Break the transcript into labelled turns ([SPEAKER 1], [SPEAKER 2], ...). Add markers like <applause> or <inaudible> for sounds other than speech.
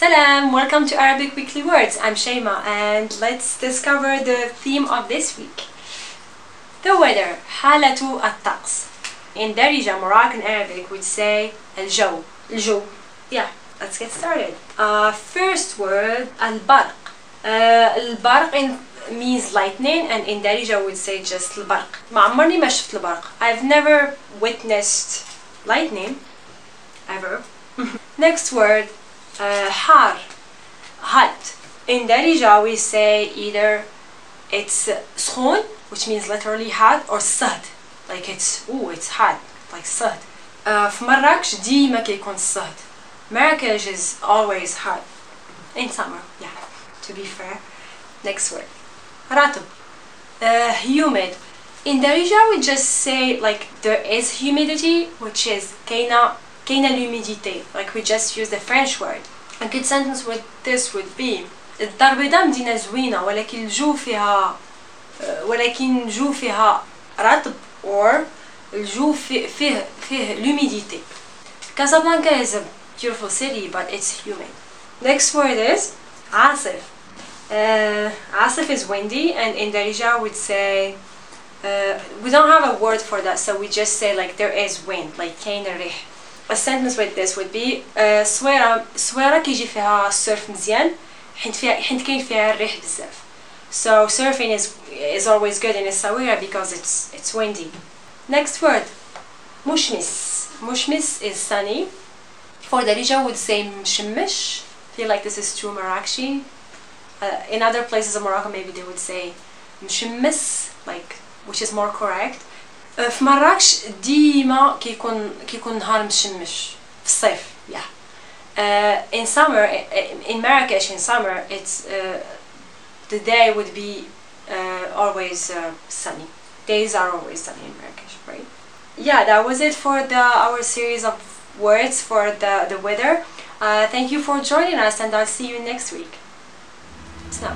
[SPEAKER 1] Salam, welcome to Arabic Weekly Words. I'm Shayma and let's discover the theme of this week. The weather, حالة الطقس. In Darija, Moroccan Arabic would say الجو. الجو. Yeah, let's get started. Uh, first word, البرق. Uh, البرق in, means lightning and in Darija would say just البرق. ما عمرني ما شفت البرق. I've never witnessed lightning ever. <laughs> Next word, uh, حار hot. In Darija we say either it's سخون which means literally hot or صهد like it's ooh it's hot like صهد. Uh, في مراكش ديما كيكون صهد. Marrakech is always hot in summer yeah to be fair. Next word, رطب uh, humid. In Darija we just say like there is humidity which is كاينة كاينة l'humidité like we just use the French word. A good sentence with this would be الدار البيضاء مدينة زوينة ولكن الجو فيها ولكن الجو فيها رطب or الجو فيه فيه, فيه l'humidité. Casablanca is a beautiful city but it's humid. Next word is عاصف. Uh, عاصف is windy and in Darija we'd say uh, we don't have a word for that so we just say like there is wind like كاين الريح. A sentence with this would be uh, سويرة سويرة كيجي فيها surf مزيان حيت فيها حيت كاين فيها الريح بزاف. So surfing is is always good in Essaouira because it's it's windy. Next word, مشمس. مشمس is sunny. For Darija would say مشمش. Feel like this is too Marrakchi. Uh, in other places of Morocco maybe they would say مشمس like which is more correct. Uh, في مراكش ديما كيكون كيكون نهار مشمش في الصيف yeah. Uh, in summer in Marrakesh in summer it's uh, the day would be uh, always uh, sunny. Days are always sunny in Marrakesh, right? Yeah, that was it for the our series of words for the the weather. Uh, thank you for joining us, and I'll see you next week. It's now.